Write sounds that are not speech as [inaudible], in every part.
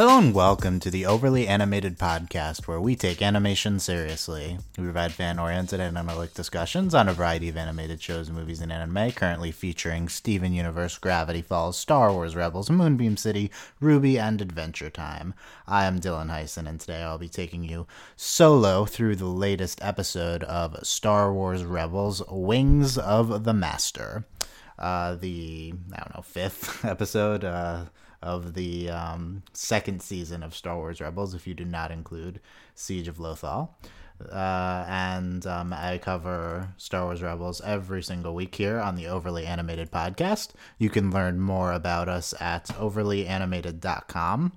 Hello and welcome to the Overly Animated Podcast, where we take animation seriously. We provide fan oriented and discussions on a variety of animated shows, movies, and anime, currently featuring Steven Universe, Gravity Falls, Star Wars Rebels, Moonbeam City, RWBY, and Adventure Time. I am Dylan Heisen, and today I'll be taking you solo through the latest episode of Star Wars Rebels Wings of the Master. Uh, the, I don't know, fifth [laughs] episode. Uh, of the um, second season of Star Wars Rebels, if you do not include Siege of Lothal. Uh, and um, I cover Star Wars Rebels every single week here on the Overly Animated podcast. You can learn more about us at overlyanimated.com,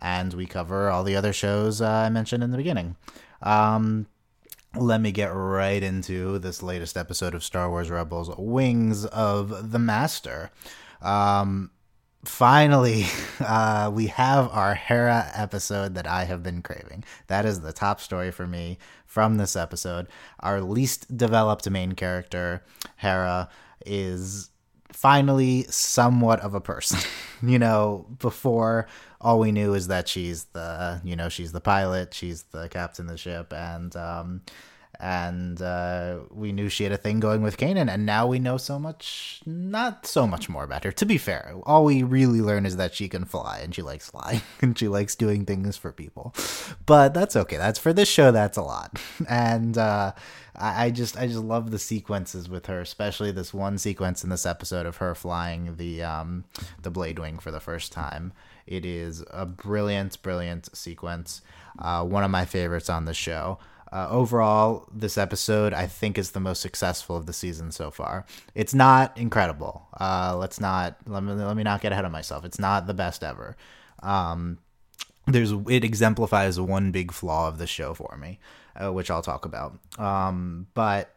and we cover all the other shows uh, I mentioned in the beginning. Um, let me get right into this latest episode of Star Wars Rebels Wings of the Master. Um, finally, [laughs] uh, we have our Hera episode that I have been craving. That is the top story for me from this episode. Our least developed main character, Hera, is finally somewhat of a person. [laughs] you know, before all we knew is that she's the, you know, she's the pilot, she's the captain of the ship, and um, and uh, we knew she had a thing going with Kanan, and now we know so much, not so much more about her. To be fair, all we really learn is that she can fly, and she likes flying, [laughs] and she likes doing things for people. But that's okay. That's for this show. That's a lot, [laughs] and uh, I, I just, I just love the sequences with her, especially this one sequence in this episode of her flying the, um, the Blade Wing for the first time. It is a brilliant, brilliant sequence. Uh, one of my favorites on the show. Uh, overall, this episode I think is the most successful of the season so far. It's not incredible. Uh, let's not let me let me not get ahead of myself. It's not the best ever. Um, there's it exemplifies one big flaw of the show for me, uh, which I'll talk about. Um, but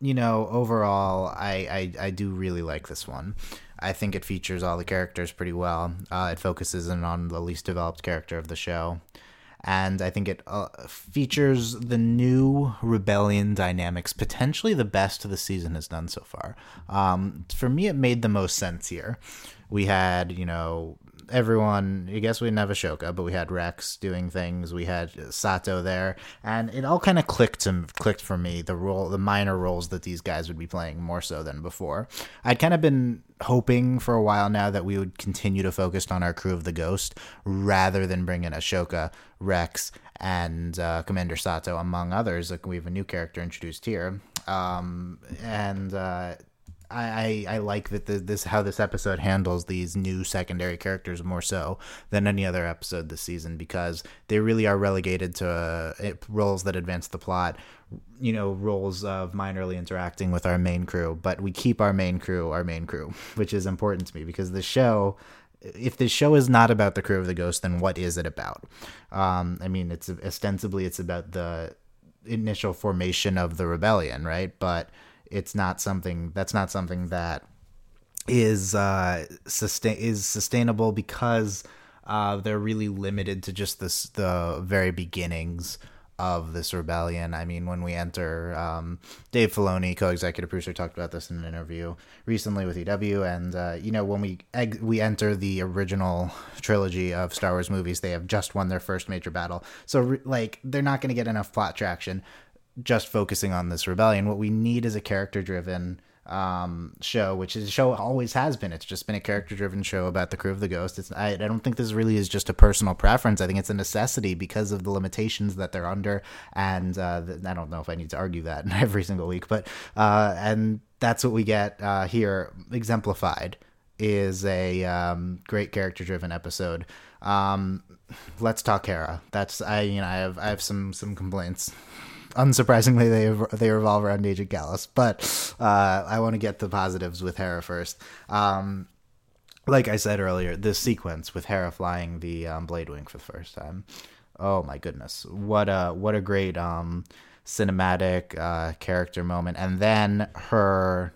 you know, overall, I, I I do really like this one. I think it features all the characters pretty well. Uh, it focuses in on the least developed character of the show and I think it uh, features the new rebellion dynamics, potentially the best the season has done so far. Um, for me, it made the most sense here. We had, you know, everyone. I guess we didn't have Ahsoka, but we had Rex doing things. We had Sato there, and it all kind of clicked to clicked for me. The role, the minor roles that these guys would be playing more so than before. I'd kind of been hoping for a while now that we would continue to focus on our crew of the Ghost rather than bring in Ahsoka, Rex, and uh, Commander Sato, among others. Like we have a new character introduced here. Um, and uh, I, I, I like that the, this how this episode handles these new secondary characters more so than any other episode this season because they really are relegated to uh, roles that advance the plot, you know, roles of minorly interacting with our main crew. But we keep our main crew our main crew, [laughs] which is important to me because the show if the show is not about the crew of the ghost, then what is it about? Um, I mean, it's ostensibly it's about the initial formation of the rebellion, right? But it's not something that's not something that is uh, sustain is sustainable because uh, they're really limited to just this the very beginnings of this rebellion. I mean, when we enter, um, Dave Filoni, co-executive producer, talked about this in an interview recently with EW, and uh, you know, when we eg- we enter the original trilogy of Star Wars movies, they have just won their first major battle, so re- like they're not going to get enough plot traction just focusing on this rebellion. What we need is a character driven um, show, which is a show always has been. It's just been a character driven show about the crew of the Ghost. It's I, I don't think this really is just a personal preference. I think it's a necessity because of the limitations that they're under, and uh, I don't know if I need to argue that [laughs] every single week, but uh, and that's what we get uh, here exemplified is a um, great character driven episode. Um, let's talk Hera. That's I you know I have I have some some complaints unsurprisingly, they they revolve around Agent Kallus. But uh, I want to get the positives with Hera first. Um, like I said earlier, this sequence with Hera flying the um, Blade Wing for the first time. Oh my goodness, what a what a great um, cinematic uh, character moment, and then her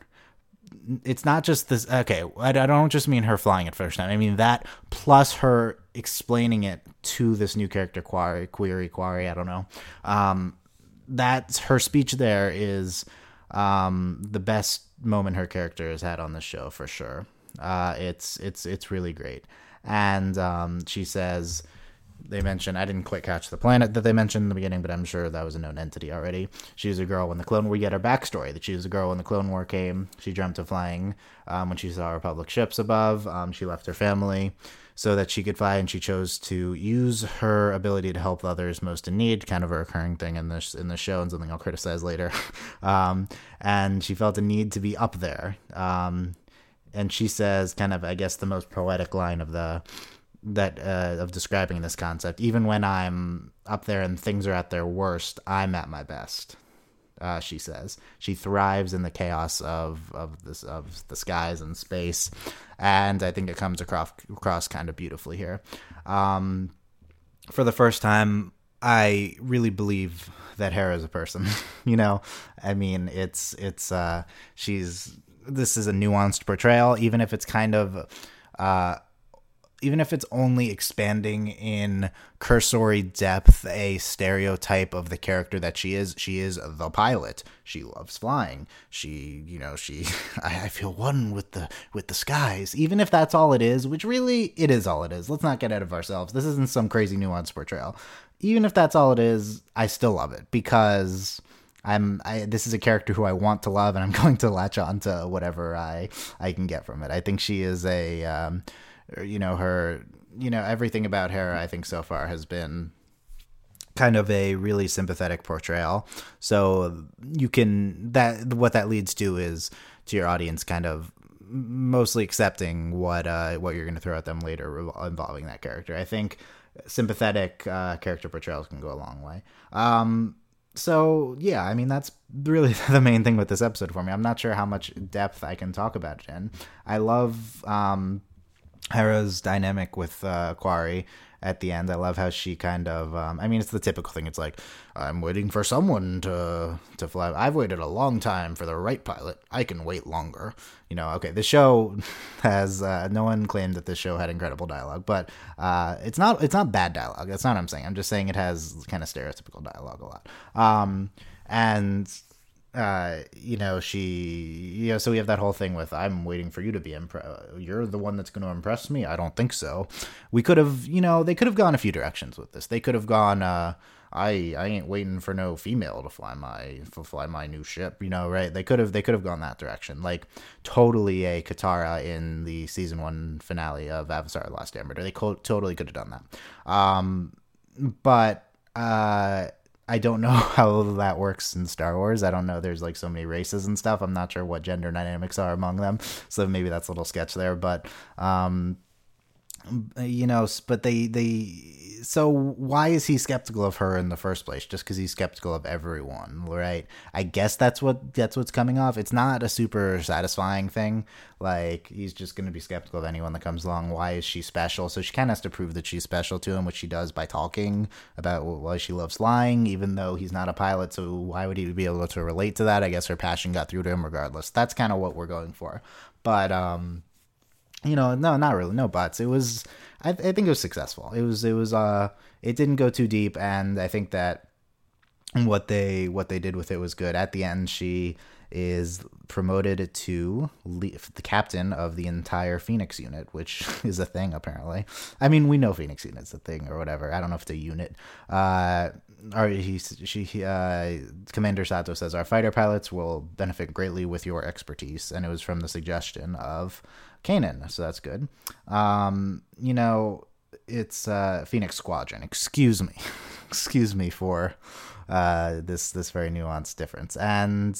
it's not just this okay I, I, don't just mean her flying it first time i mean that plus her explaining it to this new character Quarrie query Quarrie i don't know um that's her speech there is um, the best moment her character has had on the show for sure. Uh, it's it's it's really great, and um, she says, they mentioned I didn't quite catch the planet that they mentioned in the beginning, but I'm sure that was a known entity already. She was a girl when the Clone War. We get her backstory that she was a girl when the Clone War came. She dreamt of flying um, when she saw Republic ships above. Um, she left her family so that she could fly, and she chose to use her ability to help others most in need, kind of a recurring thing in this in the show, and something I'll criticize later. [laughs] um, and she felt a need to be up there. Um, and she says, kind of, I guess, the most poetic line of the that uh, of describing this concept. Even when I'm up there and things are at their worst, I'm at my best. Uh, she says she thrives in the chaos of of this of the skies and space, and I think it comes across across kind of beautifully here. Um, for the first time, I really believe that Hera is a person. [laughs] you know, I mean, it's it's uh, she's this is a nuanced portrayal, even if it's kind of. Uh, even if it's only expanding in cursory depth a stereotype of the character that she is she is the pilot. She loves flying. She you know she [laughs] I, I, feel one with the with the skies. Even if that's all it is which really it is all it is. Let's not get out of ourselves. This isn't some crazy nuanced portrayal. Even if that's all it is i still love it because I'm I this is a character who I want to love and I'm [laughs] going to latch on to whatever I I can get from it. I think she is a um, you know her you know everything about her i think so far has been kind of a really sympathetic portrayal. So you can that what that leads to is to your audience kind of mostly accepting what uh what you're going to throw at them later involving that character. I think sympathetic uh character portrayals can go a long way. Um so yeah i mean that's really [laughs] the main thing with this episode for me. I'm not sure how much depth i can talk about it in i love um Hera's dynamic with uh, Quarrie at the end. I love how she kind of. Um, I mean, it's the typical thing. It's like I'm waiting for someone to to fly. I've waited a long time for the right pilot. I can wait longer. You know. Okay, the show [laughs] has uh, no one claimed that the show had incredible dialogue, but uh, it's not. It's not bad dialogue. That's not what I'm saying. I'm just saying it has kind of stereotypical dialogue a lot. Um, and uh, you know, she, you know, so we have that whole thing with I'm waiting for you to be impressed. You're the one that's going to impress me. I don't think so. We could have, you know, they could have gone a few directions with this. They could have gone, uh, I I ain't waiting for no female to fly my to fly my new ship, you know, right? They could have they could have gone that direction, like totally a Katara in the season one finale of Avatar: The Last Airbender. They co- totally could have done that, um, but uh, I don't know [laughs] how that works in Star Wars. I don't know. There's like so many races and stuff. I'm not sure what gender dynamics are among them. So maybe that's a little sketch there. But um, you know, but they they so why is he skeptical of her in the first place? Just because he's skeptical of everyone, right? I guess that's what that's what's coming off. It's not a super satisfying thing. Like he's just going to be skeptical of anyone that comes along. Why is she special? So she kind of has to prove that she's special to him, which she does by talking about why she loves flying, even though he's not a pilot. So why would he be able to relate to that? I guess her passion got through to him regardless. That's kind of what we're going for. But um, you know, no, not really, no buts. It was, I, I think it was successful. It was, it was, uh, it didn't go too deep, and I think that what they what they did with it was good. At the end, she is promoted to the captain of the entire Phoenix unit, which [laughs] is a thing apparently. I mean, we know Phoenix unit's a thing or whatever. I don't know if it's a unit. Uh, or he, she, uh, Commander Sato says our fighter pilots will benefit greatly with your expertise, and it was from the suggestion of Kanan, so that's good. Um, you know, it's uh, Phoenix Squadron. Excuse me, [laughs] excuse me for uh, this this very nuanced difference. And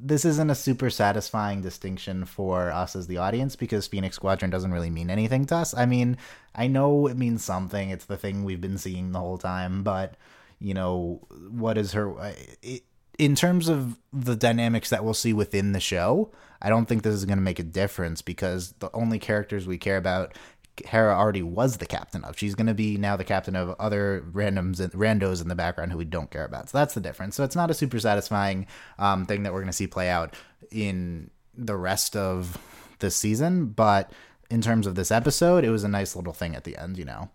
this isn't a super satisfying distinction for us as the audience because Phoenix Squadron doesn't really mean anything to us. I mean, I know it means something. It's the thing we've been seeing the whole time, but you know, what is her? It, in terms of the dynamics that we'll see within the show, I don't think this is going to make a difference because the only characters we care about Hera already was the captain of. She's going to be now the captain of other randoms and randos in the background who we don't care about. So that's the difference. So it's not a super satisfying um, thing that we're going to see play out in the rest of the season, but in terms of this episode, it was a nice little thing at the end. You know,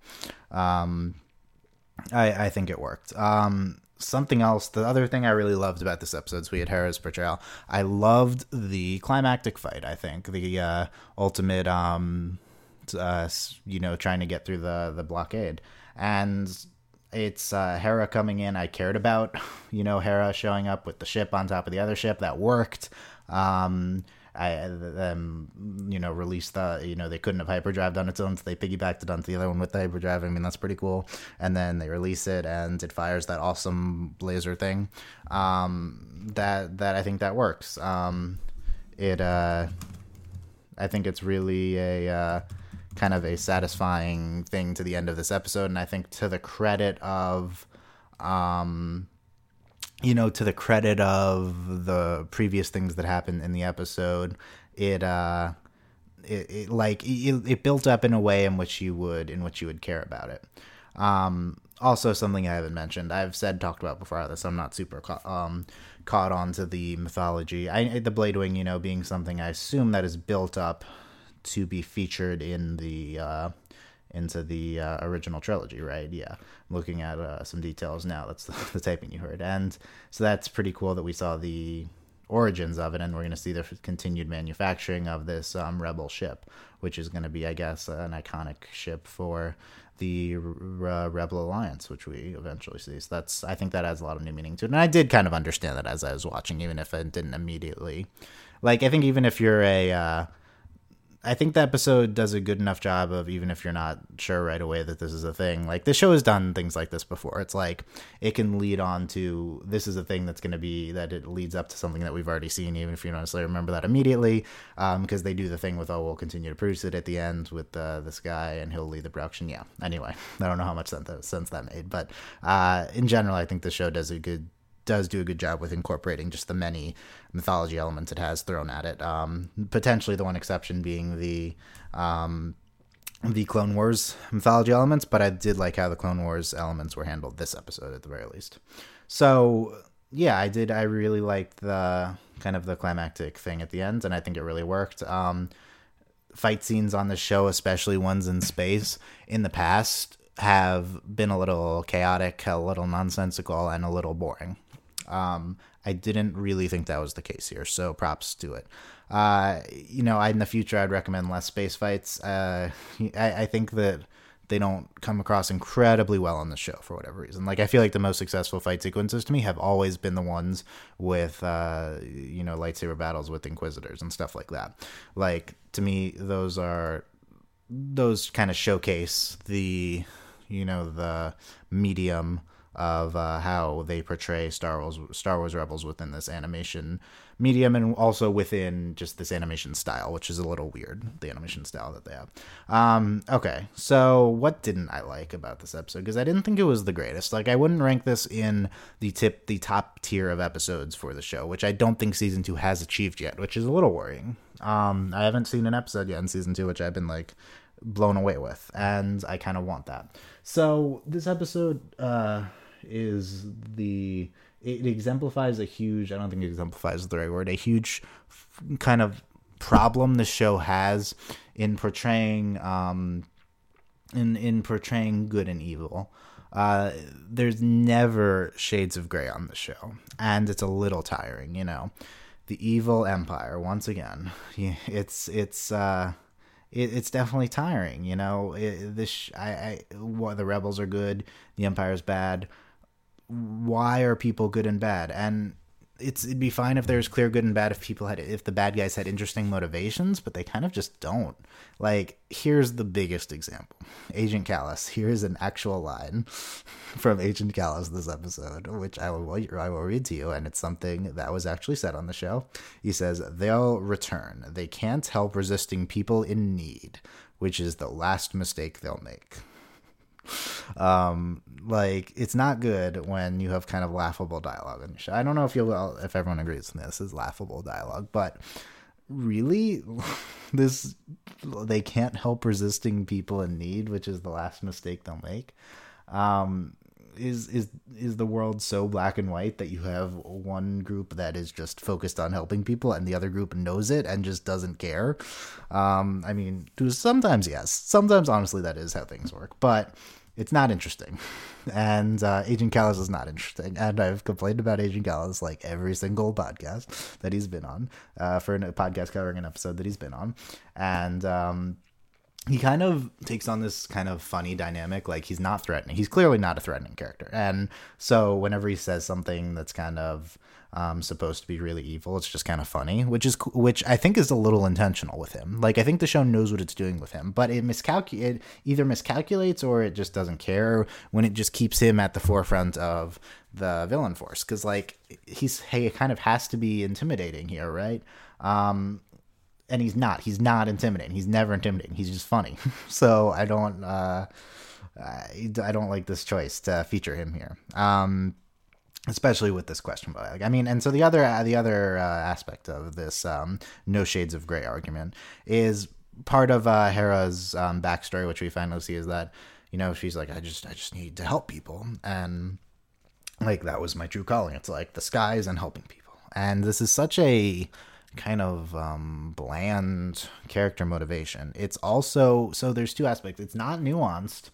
um, I I think it worked. Um, something else the other thing i really loved about this episode so we had hera's portrayal i loved the climactic fight i think the uh, ultimate um uh, you know trying to get through the the blockade and it's uh, Hera coming in. I cared about, [laughs] you know, Hera showing up with the ship on top of the other ship. That worked. Um, I them you know released the you know they couldn't have hyperdrive on its own, so they piggybacked it onto the other one with the hyperdrive. I mean that's pretty cool. And then they release it and it fires that awesome laser thing. Um, that that I think that works. Um, it uh, I think it's really a uh, kind of a satisfying thing to the end of this episode, and I think to the credit of um you know, to the credit of the previous things that happened in the episode, it uh, it, it like it, it, built up in a way in which you would in which you would care about it. Um, also, something I haven't mentioned, I've said talked about before this. I'm not super ca- um, caught on to the mythology. I the Blade Wing, you know, being something I assume that is built up to be featured in the uh, into the uh, original trilogy, right? Yeah, looking at uh, some details now. That's [laughs] the, the, taping you heard, and so that's pretty cool that we saw the origins of it, and we're going to see the continued manufacturing of this um, Rebel ship, which is going to be, I guess, an iconic ship for the uh, Rebel Alliance, which we eventually see. So that's, I think, that adds a lot of new meaning to it, and I did kind of understand that as I was watching, even if I didn't immediately. Like, I think even if you're a uh, I think the episode does a good enough job of even if you're not sure right away that this is a thing. Like the show has done things like this before. It's like it can lead on to this is a thing that's going to be that it leads up to something that we've already seen, even if you don't necessarily remember that immediately, because um, they do the thing with oh we'll continue to produce it at the end with uh, this guy and he'll lead the production. Yeah. Anyway, [laughs] I don't know how much sense that made, but uh, in general, I think the show does a good does do a good job with incorporating just the many mythology elements it has thrown at it. Um, potentially, the one exception being the um, the Clone Wars mythology elements, but I did like how the Clone Wars elements were handled this episode at the very least. So yeah, I did. I really liked the kind of the climactic thing at the end, and I think it really worked. Um, fight scenes on the show, especially ones in space, in the past have been a little chaotic, a little nonsensical, and a little boring. Um, I didn't really think that was the case here, so props to it. Uh, you know, I, in the future, I'd recommend less space fights. Uh, I, I think that they don't come across incredibly well on the show for whatever reason. Like I feel like the most successful fight sequences to me have always been the ones with uh, you know lightsaber battles with inquisitors and stuff like that. Like to me, those are those kind of showcase the you know the medium of uh, how they portray Star Wars Star Wars Rebels within this animation medium and also within just this animation style, which is a little weird, the animation style that they have. Um, okay, so what didn't I like about this episode? Because I didn't think it was the greatest. Like I wouldn't rank this in the tip the top tier of episodes for the show, which I don't think season two has achieved yet, which is a little worrying. Um, I haven't seen an episode yet in season two, which I've been like blown away with, and I kind of want that. So this episode, uh, is the it exemplifies a huge I don't think it exemplifies the right word a huge kind of problem the show has in portraying um in in portraying good and evil. Uh, there's never shades of gray on the show, and it's a little tiring, you know. The evil empire once again. [laughs] It's it's uh, it, it's definitely tiring, you know. This I, I well, the rebels are good, the empire's bad why are people good and bad? And it's it'd be fine if there's clear good and bad if people had if the bad guys had interesting motivations, but they kind of just don't. Like here's the biggest example. Agent Kallus. Here's an actual line [laughs] from Agent Kallus this episode, which I will I will read to you, and it's something that was actually said on the show. He says they'll return. They can't help resisting people in need, which is the last mistake they'll make um like it's not good when you have kind of laughable dialogue in the show. I don't know if you'll if everyone agrees on this is laughable dialogue, but really [laughs] this they can't help resisting people in need, which is the last mistake they'll make. Um is is is the world so black and white that you have one group that is just focused on helping people and the other group knows it and just doesn't care um i mean sometimes yes sometimes honestly that is how things work but it's not interesting. [laughs] And uh, Agent Kallus is not interesting. And I've complained about Agent Kallus like every single podcast that he's been on uh, for a podcast covering an episode that he's been on. And um, he kind of takes on this kind of funny dynamic like he's not threatening he's clearly not a threatening character. And so whenever he says something that's kind of um, supposed to be really evil it's just kind of funny which is which i think is a little intentional with him. Like i think the show knows what it's doing with him but it miscalculates it either miscalculates or it just doesn't care when it just keeps him at the forefront of the villain force. Because like he's he kind of has to be intimidating here right? Um and he's not. He's not intimidating. He's never intimidating. He's just funny. [laughs] so I don't. Uh, I, don't like this choice to feature him here. Um, especially with this question but like, i mean and so the other the other uh, aspect of this um, no shades of gray argument is part of uh, hera's um, backstory which we finally see is that you know she's like i just i just need to help people and like that was my true calling it's like the skies and helping people and this is such a kind of um, bland character motivation. It's also so there's two aspects. It's not nuanced.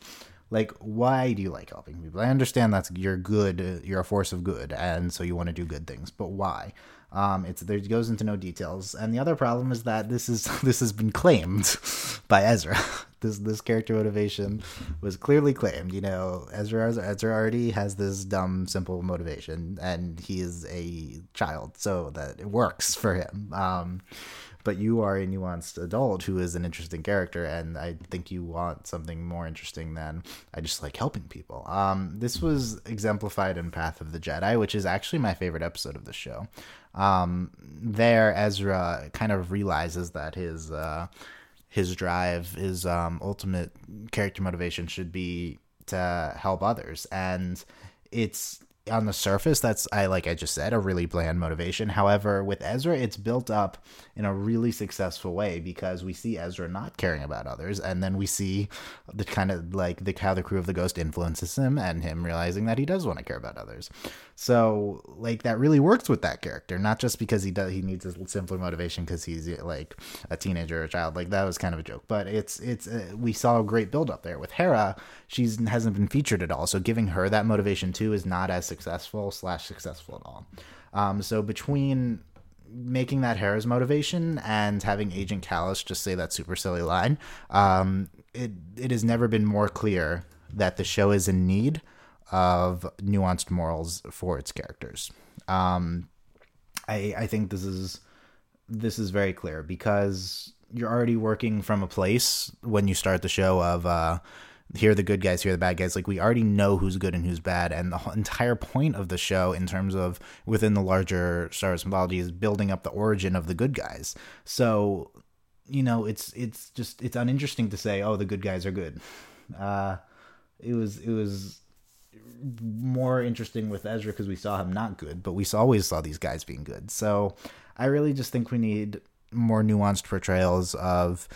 Like, why do you like helping people? I understand that's you're good, you're a force of good, and so you want to do good things. But why? Um, it's there goes into no details, and the other problem is that this is [laughs] this has been claimed [laughs] by Ezra. [laughs] this this character motivation was clearly claimed. You know, Ezra Ezra already has this dumb simple motivation, and he is a child, so that it works for him. Um, but you are a nuanced adult who is an interesting character, and I think you want something more interesting than I just like helping people. Um, this was exemplified in Path of the Jedi, which is actually my favorite episode of the show. Um, there, Ezra kind of realizes that his uh, his drive, his um, ultimate character motivation should be to help others, and it's on the surface that's i like i just said a really bland motivation. However with ezra it's built up in a really successful way because we see ezra not caring about others and then we see the kind of like the how the crew of the ghost influences him and him realizing that he does want to care about others. So like that really works with that character not just because he does he needs a simpler motivation because he's like a teenager or a child. Like that was kind of a joke. But it's it's uh, we saw a great build up there. With hera she's hasn't been featured at all. So giving her that motivation too is not as successful slash successful at all. Um, so between making that Hera's motivation and having Agent Kallus just say that super silly line, um, it it has never been more clear that the show is in need of nuanced morals for its characters. Um, I I think this is this is very clear because you're already working from a place when you start the show of uh, here are the good guys, here are the bad guys. Like we already know who's good and who's bad, and the entire point of the show, in terms of within the larger Star Wars mythology, is building up the origin of the good guys. So, you know, it's it's just it's uninteresting to say, oh, the good guys are good. Uh, it was it was more interesting with Ezra because we saw him not good, but we always saw these guys being good. So, I really just think we need more nuanced portrayals of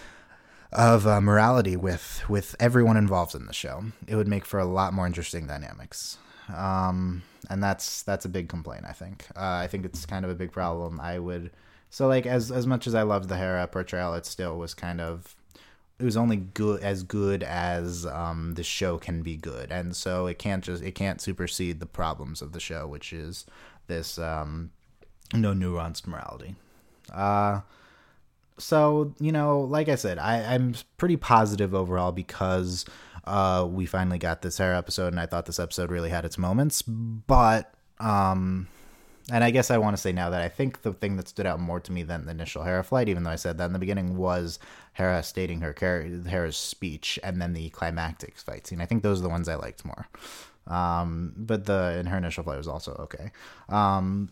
of uh, morality with with everyone involved in the show. It would make for a lot more interesting dynamics. Um, and that's that's a big complaint. I think. Uh, I think it's kind of a big problem. I would so like as as much as I loved the Hera portrayal, it still was kind of it was only good as good as um, the show can be good, and so it can't just it can't supersede the problems of the show, which is this um, no nuanced morality. Uh, so you know, like I said, I, I'm pretty positive overall because uh, we finally got this Hera episode, and I thought this episode really had its moments. But um, and I guess I want to say now that I think the thing that stood out more to me than the initial Hera flight, even though I said that in the beginning, was Hera stating her Hera's speech, and then the climactic fight scene. I think those are the ones I liked more. Um, but the in her initial flight was also okay. Um,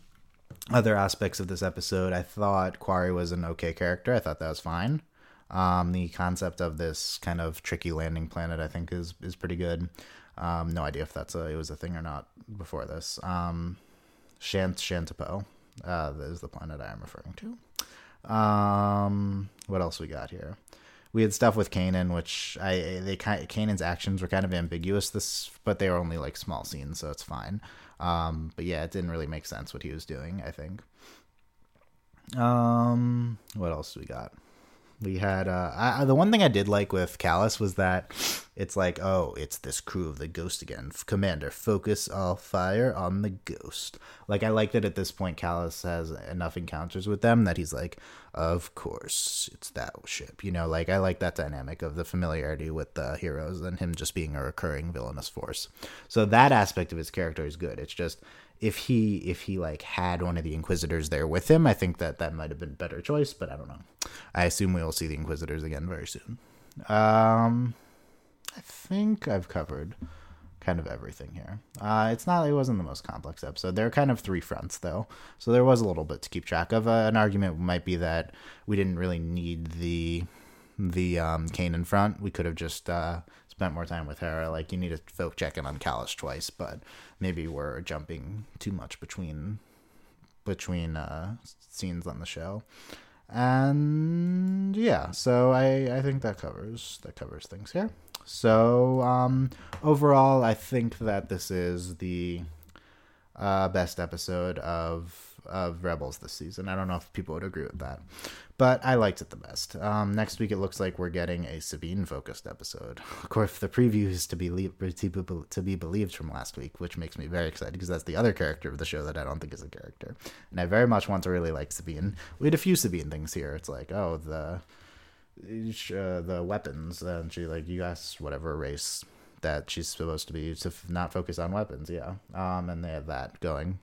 other aspects of this episode, I thought Quarrie was an okay character. I thought that was fine. Um, the concept of this kind of tricky landing planet, I think, is is pretty good. Um, no idea if that's a it was a thing or not before this. Um, Shant Shantipole uh, is the planet I am referring to. Um, what else we got here? We had stuff with Kanan, which I they Kanan's actions were kind of ambiguous. This, but they were only like small scenes, so it's fine. Um, but yeah, it didn't really make sense what he was doing. I think. Um, what else we got? We had uh, I, the one thing I did like with Kallus was that it's like, oh, it's this crew of the Ghost again. Commander, focus all fire on the Ghost. Like I like that at this point, Kallus has enough encounters with them that he's like, of course, it's that ship. You know, like I like that dynamic of the familiarity with the heroes and him just being a recurring villainous force. So that aspect of his character is good. It's just if he if he like had one of the inquisitors there with him i think that that might have been a better choice but i don't know. I assume we will see the inquisitors again very soon. Um i think i've covered kind of everything here. Uh it's not it wasn't the most complex episode. There are kind of three fronts though. So there was a little bit to keep track of. Uh, an argument might be that we didn't really need the the um Kanan front. We could have just uh spent more time with her. Like you need to folk check in on Kallus twice, but maybe we're jumping too much between between uh, scenes on the show. And yeah, so I I think that covers that covers things here. So um, overall, I think that this is the uh, best episode of of Rebels this season. I don't know if people would agree with that, but I liked it the best. Um, next week, it looks like we're getting a Sabine focused episode. [laughs] Of course, the preview is to be to be believed from last week, which makes me very excited because that's the other character of the show that I don't think is a character, and I very much want to really like Sabine. We had a few Sabine things here. It's like, oh, the uh, the weapons, and she like you guys whatever race that she's supposed to be to not focus on weapons. Yeah, um, and they have that going.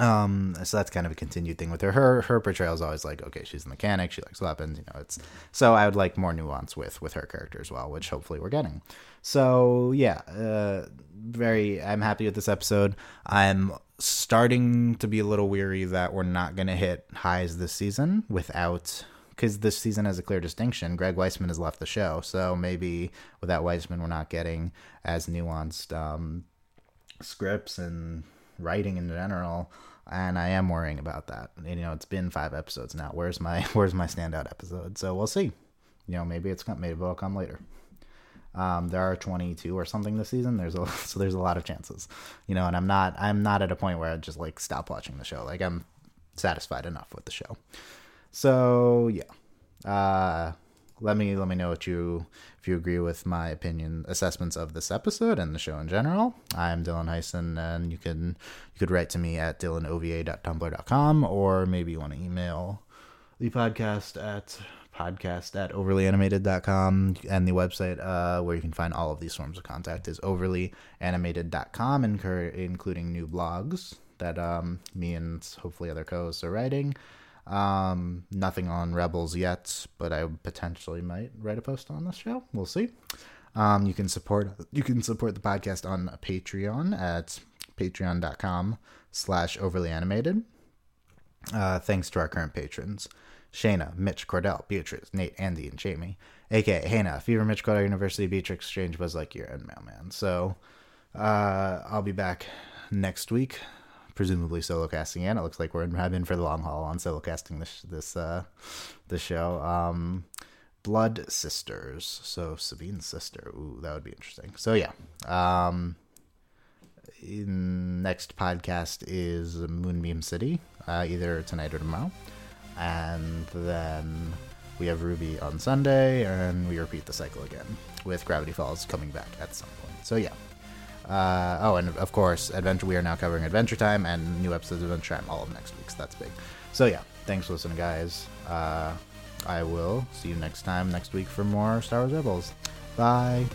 Um, so that's kind of a continued thing with her. Her her portrayal is always like, okay, she's a mechanic, she likes weapons, you know. It's so I would like more nuance with with her character as well, which hopefully we're getting. So yeah, uh, very. I'm happy with this episode. I'm starting to be a little weary that we're not gonna hit highs this season without because this season has a clear distinction. Greg Weisman has left the show, so maybe without Weisman, we're not getting as nuanced um, scripts and writing in general and I am worrying about that. You know, it's been five episodes now. Where's my [laughs] Where's my standout episode? So we'll see. You know, maybe it's maybe it'll come later. Um, there are 22 or something this season. There's a [laughs] so there's a lot of chances. You know, and I'm not I'm not at a point where I just like stop watching the show. Like I'm satisfied enough with the show. So yeah. Uh, let me let me know what you if you agree with my opinion assessments of this episode and the show in general. I'm Dylan Heisen, and you can you could write to me at dylanova.tumblr.com or maybe you want to email the podcast at podcast at overlyanimated.com and the website uh, where you can find all of these forms of contact is overlyanimated.com including new blogs that um, me and hopefully other co-hosts are writing um, nothing on Rebels yet, but I potentially might write a post on this show. We'll see. Um, you can support you can support the podcast on Patreon at patreon.com slash overly animated. Uh, thanks to our current patrons. Shayna, Mitch, Cordell, Beatrice, Nate, Andy, and Jamie. aka Hannah, Fever, Mitch, Cordell, University, Beatrix, Exchange, was Buzz Lightyear, and Mailman. So uh, I'll be back next week presumably solo casting and It looks like we're in, for the long haul on solo casting this this uh this show. Um, Blood Sisters. So Sabine's sister. Ooh, that would be interesting. So yeah. Um, next podcast is Moonbeam City, uh, either tonight or tomorrow, and then we have RWBY on Sunday, and we repeat the cycle again with Gravity Falls coming back at some point. So yeah. Uh, oh, and of course, Adventure. We are now covering Adventure Time and new episodes of Adventure Time all of next week. So that's big. So yeah, thanks for listening, guys. Uh, I will see you next time next week for more Star Wars Rebels. Bye.